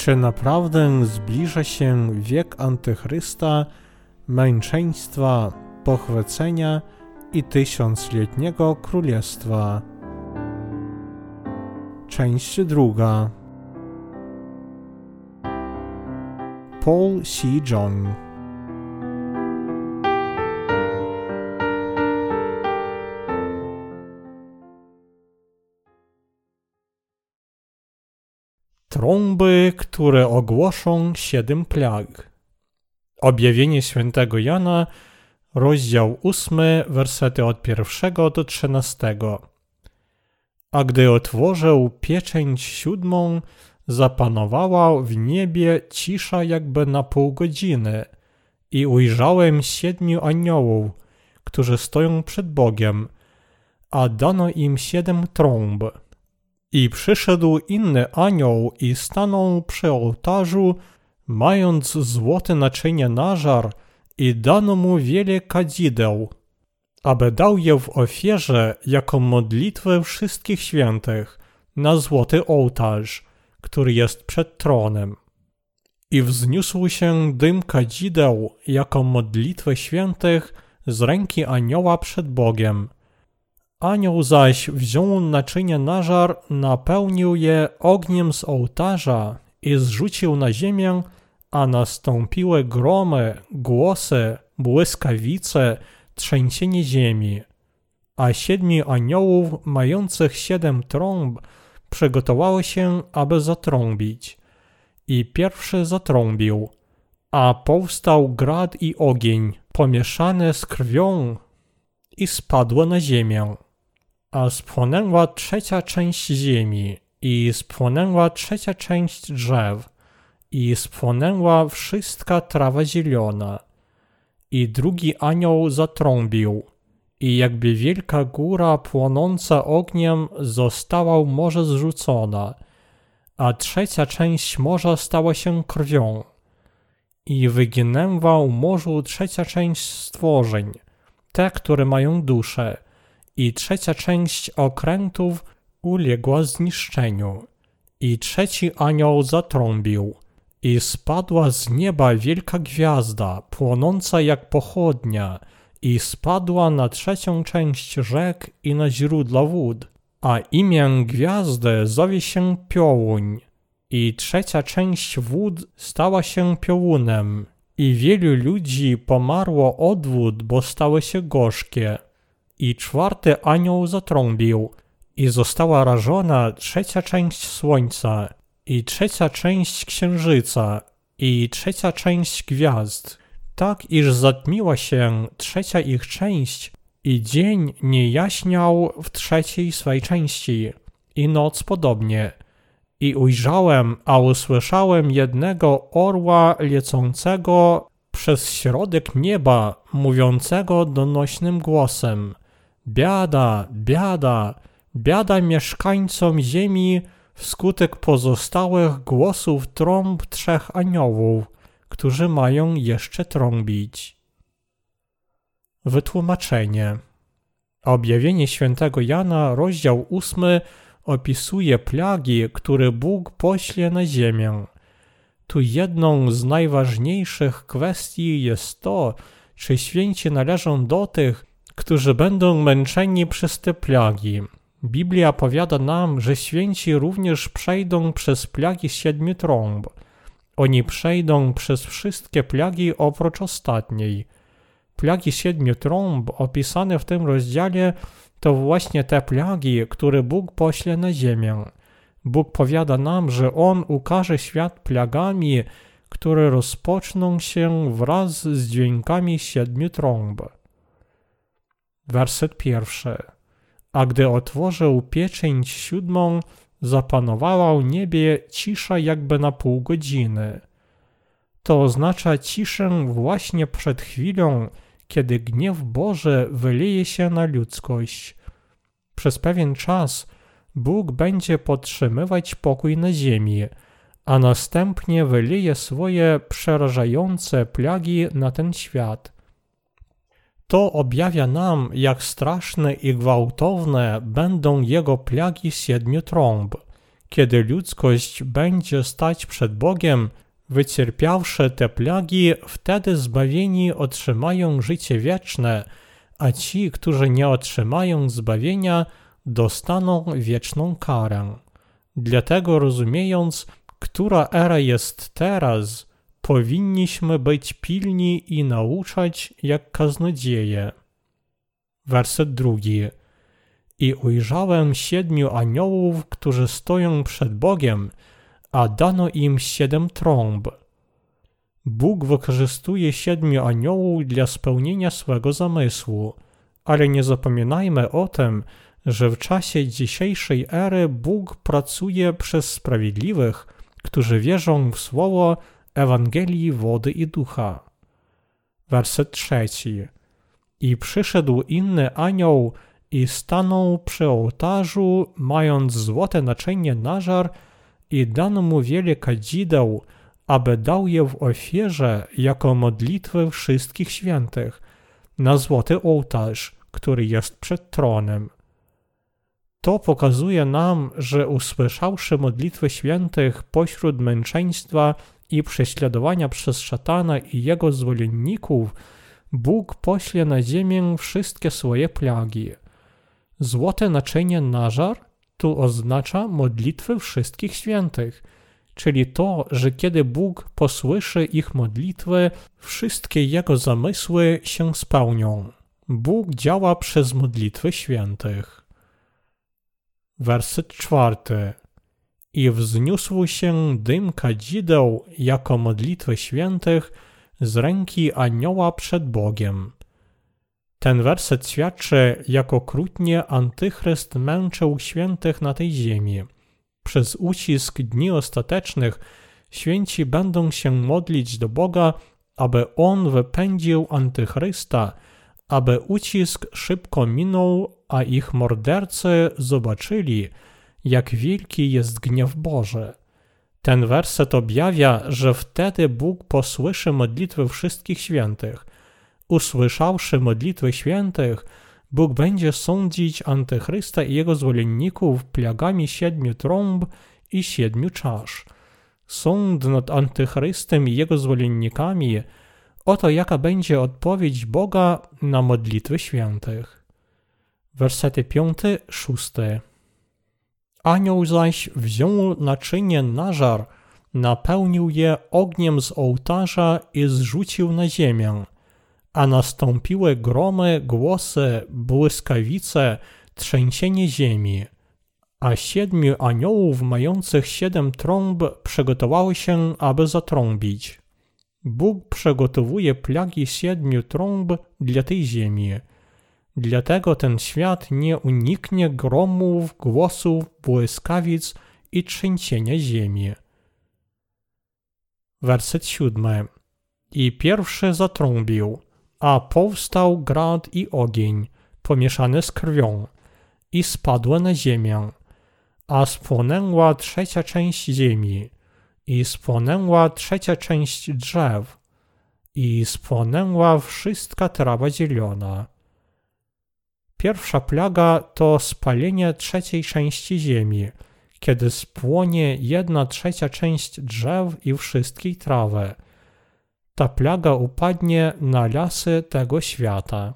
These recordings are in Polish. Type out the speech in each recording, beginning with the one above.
Czy naprawdę zbliża się wiek Antychrysta, męczeństwa, pochwycenia i tysiącletniego królestwa? Część druga. Paul C. Jong Trąby, które ogłoszą siedem plag. Objawienie świętego Jana, rozdział ósmy, wersety od pierwszego do trzynastego. A gdy otworzył pieczęć siódmą, zapanowała w niebie cisza jakby na pół godziny i ujrzałem siedmiu aniołów, którzy stoją przed Bogiem, a dano im siedem trąb. I przyszedł inny anioł i stanął przy ołtarzu, mając złote naczynie na żar i dano mu wiele kadzideł, aby dał je w ofierze jako modlitwę wszystkich świętych na złoty ołtarz, który jest przed tronem. I wzniósł się dym kadzideł jako modlitwę świętych z ręki anioła przed Bogiem – Anioł zaś wziął naczynie na żar, napełnił je ogniem z ołtarza i zrzucił na ziemię, a nastąpiły gromy, głosy, błyskawice, trzęsienie ziemi. A siedmiu aniołów, mających siedem trąb, przygotowało się, aby zatrąbić. I pierwszy zatrąbił, a powstał grad i ogień, pomieszane z krwią, i spadło na ziemię a spłonęła trzecia część ziemi i spłonęła trzecia część drzew i spłonęła wszystka trawa zielona. I drugi anioł zatrąbił i jakby wielka góra płonąca ogniem została morze zrzucona, a trzecia część morza stała się krwią. I wyginęła morzu trzecia część stworzeń, te, które mają duszę, i trzecia część okrętów uległa zniszczeniu. I trzeci anioł zatrąbił, i spadła z nieba wielka gwiazda, płonąca jak pochodnia, i spadła na trzecią część rzek i na źródła wód. A imię gwiazdy zowie się Piołuń. I trzecia część wód stała się piołunem. I wielu ludzi pomarło od wód, bo stały się gorzkie. I czwarty anioł zatrąbił, i została rażona trzecia część słońca, i trzecia część księżyca, i trzecia część gwiazd, tak iż zatmiła się trzecia ich część, i dzień nie jaśniał w trzeciej swej części, i noc podobnie. I ujrzałem, a usłyszałem jednego orła lecącego przez środek nieba, mówiącego donośnym głosem – Biada, biada, biada mieszkańcom ziemi wskutek pozostałych głosów trąb trzech aniołów, którzy mają jeszcze trąbić. Wytłumaczenie. Objawienie świętego Jana, rozdział ósmy, opisuje plagi, które Bóg pośle na ziemię. Tu jedną z najważniejszych kwestii jest to, czy święci należą do tych, którzy będą męczeni przez te plagi. Biblia powiada nam, że święci również przejdą przez plagi siedmiu trąb. Oni przejdą przez wszystkie plagi oprócz ostatniej. Plagi siedmiu trąb opisane w tym rozdziale to właśnie te plagi, które Bóg pośle na ziemię. Bóg powiada nam, że On ukaże świat plagami, które rozpoczną się wraz z dźwiękami siedmiu trąb. Werset pierwszy. A gdy otworzył pieczęć siódmą, zapanowała w niebie cisza jakby na pół godziny. To oznacza ciszę właśnie przed chwilą, kiedy gniew Boży wyleje się na ludzkość. Przez pewien czas Bóg będzie podtrzymywać pokój na ziemi, a następnie wyleje swoje przerażające plagi na ten świat – to objawia nam, jak straszne i gwałtowne będą jego plagi siedmiu trąb, Kiedy ludzkość będzie stać przed Bogiem, wycierpiawszy te plagi, wtedy zbawieni otrzymają życie wieczne, a ci, którzy nie otrzymają zbawienia, dostaną wieczną karę. Dlatego rozumiejąc, która era jest teraz, powinniśmy być pilni i nauczać jak kaznodzieje. Werset drugi. I ujrzałem siedmiu aniołów, którzy stoją przed Bogiem, a dano im siedem trąb. Bóg wykorzystuje siedmiu aniołów dla spełnienia swego zamysłu, ale nie zapominajmy o tym, że w czasie dzisiejszej ery Bóg pracuje przez sprawiedliwych, którzy wierzą w słowo Ewangelii wody i ducha. Werset trzeci. I przyszedł inny anioł i stanął przy ołtarzu, mając złote naczynie na żar i dano mu wiele kadzideł, aby dał je w ofierze jako modlitwę wszystkich świętych na złoty ołtarz, który jest przed tronem. To pokazuje nam, że usłyszawszy modlitwy świętych pośród męczeństwa i prześladowania przez szatana i jego zwolenników, Bóg pośle na ziemię wszystkie swoje plagi. Złote naczynie nażar tu oznacza modlitwy wszystkich świętych, czyli to, że kiedy Bóg posłyszy ich modlitwy, wszystkie jego zamysły się spełnią. Bóg działa przez modlitwy świętych. Werset czwarty. I wzniósł się dym kadzideł jako modlitwy świętych z ręki anioła przed Bogiem. Ten werset świadczy, jak okrutnie antychryst męczył świętych na tej ziemi. Przez ucisk dni ostatecznych święci będą się modlić do Boga, aby On wypędził antychrysta, aby ucisk szybko minął, a ich mordercy zobaczyli, jak wielki jest gniew Boży. Ten werset objawia, że wtedy Bóg posłyszy modlitwy wszystkich świętych. Usłyszawszy modlitwy świętych, Bóg będzie sądzić Antychrysta i jego zwolenników plagami siedmiu trąb i siedmiu czasz. Sąd nad Antychrystem i jego zwolennikami oto jaka będzie odpowiedź Boga na modlitwy świętych. Wersety 5-6 Anioł zaś wziął naczynie na żar, napełnił je ogniem z ołtarza i zrzucił na ziemię, a nastąpiły gromy, głosy, błyskawice, trzęsienie ziemi. A siedmiu aniołów mających siedem trąb przygotowało się, aby zatrąbić. Bóg przygotowuje plagi siedmiu trąb dla tej ziemi – Dlatego ten świat nie uniknie gromów, głosów, błyskawic i trzęsienia ziemi. Werset siódmy. I pierwszy zatrąbił, a powstał grad i ogień, pomieszany z krwią, i spadły na ziemię, a spłonęła trzecia część ziemi, i spłonęła trzecia część drzew, i spłonęła wszystka trawa zielona Pierwsza plaga to spalenie trzeciej części ziemi, kiedy spłonie jedna trzecia część drzew i wszystkiej trawy. Ta plaga upadnie na lasy tego świata.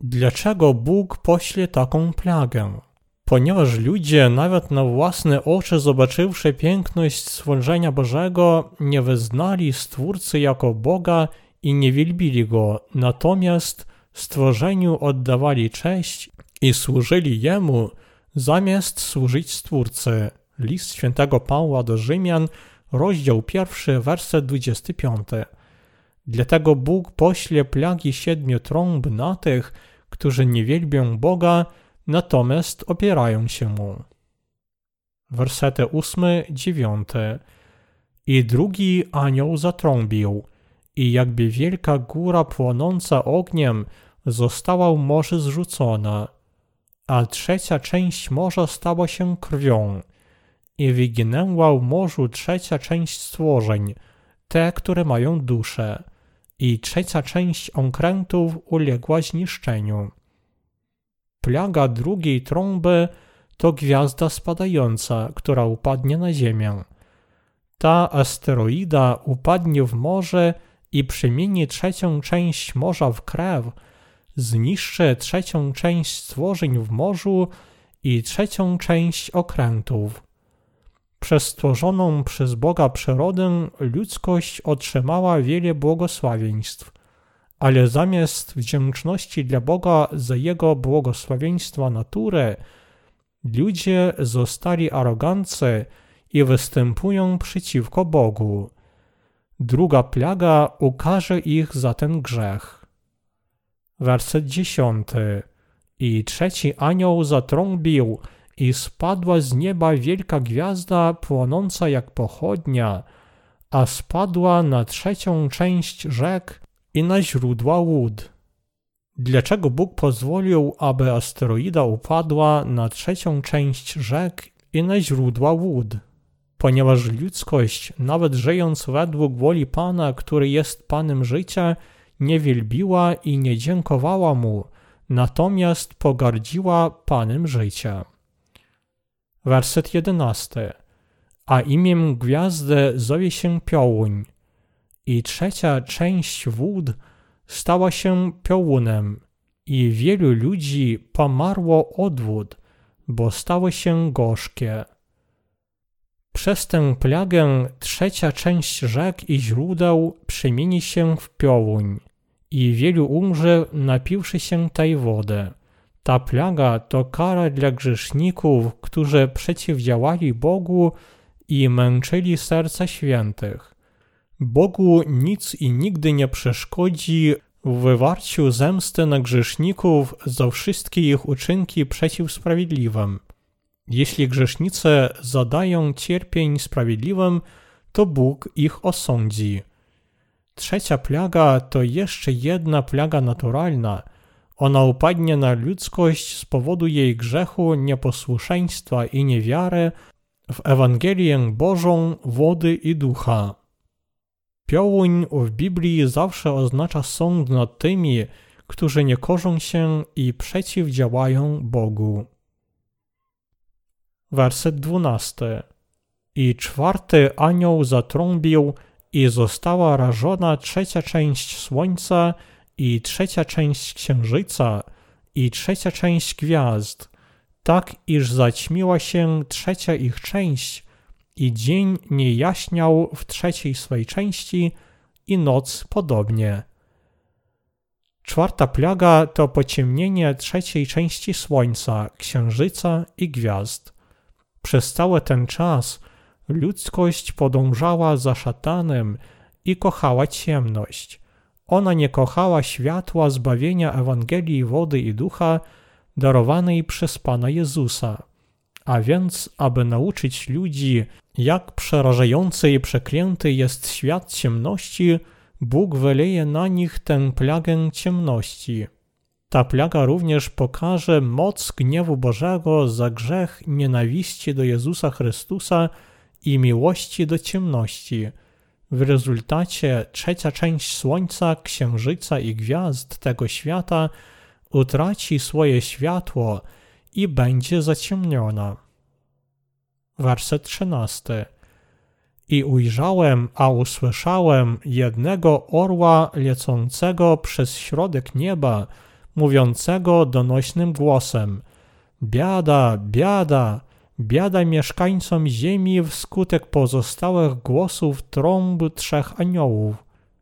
Dlaczego Bóg pośle taką plagę? Ponieważ ludzie, nawet na własne oczy zobaczywszy piękność stworzenia Bożego, nie wyznali Stwórcy jako Boga i nie wielbili Go, natomiast stworzeniu oddawali cześć i służyli Jemu, zamiast służyć Stwórcy. List świętego Pawła do Rzymian, rozdział pierwszy, werset 25. Dlatego Bóg pośle plagi siedmiu trąb na tych, którzy nie wielbią Boga, natomiast opierają się Mu. Wersety ósmy, dziewiąty. I drugi anioł zatrąbił, i jakby wielka góra płonąca ogniem została w morze zrzucona, a trzecia część morza stała się krwią i wyginęła w morzu trzecia część stworzeń, te, które mają duszę, i trzecia część okrętów uległa zniszczeniu. Plaga drugiej trąby to gwiazda spadająca, która upadnie na Ziemię. Ta asteroida upadnie w morze i przemieni trzecią część morza w krew, zniszczy trzecią część stworzeń w morzu i trzecią część okrętów. Przez stworzoną przez Boga przyrodę ludzkość otrzymała wiele błogosławieństw, ale zamiast wdzięczności dla Boga za Jego błogosławieństwa natury, ludzie zostali arogancy i występują przeciwko Bogu. Druga plaga ukaże ich za ten grzech. Werset dziesiąty. I trzeci anioł zatrąbił, i spadła z nieba wielka gwiazda płonąca jak pochodnia, a spadła na trzecią część rzek i na źródła łód. Dlaczego Bóg pozwolił, aby asteroida upadła na trzecią część rzek i na źródła łód? Ponieważ ludzkość, nawet żyjąc według woli Pana, który jest Panem życia, nie wielbiła i nie dziękowała Mu, natomiast pogardziła Panem życia. Werset jedenasty. A imię gwiazdy zowie się Piołuń. I trzecia część wód stała się piołunem i wielu ludzi pomarło od wód, bo stały się gorzkie. Przez tę plagę trzecia część rzek i źródeł przemieni się w piołuń i wielu umrze napiwszy się tej wody. Ta plaga to kara dla grzeszników, którzy przeciwdziałali Bogu i męczyli serca świętych. Bogu nic i nigdy nie przeszkodzi w wywarciu zemsty na grzeszników za wszystkie ich uczynki przeciw sprawiedliwym. Jeśli grzesznicy zadają cierpień sprawiedliwym, to Bóg ich osądzi. Trzecia plaga to jeszcze jedna plaga naturalna. Ona upadnie na ludzkość z powodu jej grzechu, nieposłuszeństwa i niewiary w Ewangelię Bożą, wody i ducha. Piołuń w Biblii zawsze oznacza sąd nad tymi, którzy nie korzą się i przeciwdziałają Bogu. Werset dwunasty. I czwarty anioł zatrąbił i została rażona trzecia część słońca i trzecia część księżyca i trzecia część gwiazd, tak iż zaćmiła się trzecia ich część i dzień nie jaśniał w trzeciej swej części i noc podobnie. Czwarta plaga to pociemnienie trzeciej części słońca, księżyca i gwiazd. Przez cały ten czas ludzkość podążała za szatanem i kochała ciemność. Ona nie kochała światła zbawienia Ewangelii wody i ducha darowanej przez Pana Jezusa. A więc, aby nauczyć ludzi, jak przerażający i przeklęty jest świat ciemności, Bóg wyleje na nich tę plagę ciemności. Ta plaga również pokaże moc gniewu Bożego za grzech nienawiści do Jezusa Chrystusa i miłości do ciemności. W rezultacie trzecia część Słońca, Księżyca i gwiazd tego świata utraci swoje światło i będzie zaciemniona. Werset 13. I ujrzałem, a usłyszałem jednego orła lecącego przez środek nieba, mówiącego donośnym głosem: Biada, biada, biada mieszkańcom ziemi wskutek pozostałych głosów trąb trzech aniołów,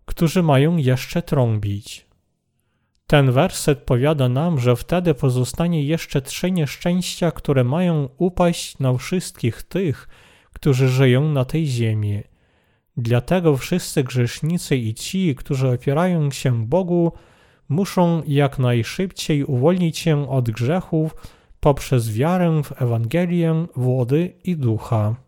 którzy mają jeszcze trąbić. Ten werset powiada nam, że wtedy pozostanie jeszcze trzy nieszczęścia, które mają upaść na wszystkich tych, którzy żyją na tej ziemi. Dlatego wszyscy grzesznicy i ci, którzy opierają się Bogu, muszą jak najszybciej uwolnić się od grzechów poprzez wiarę w Ewangelię wody i ducha.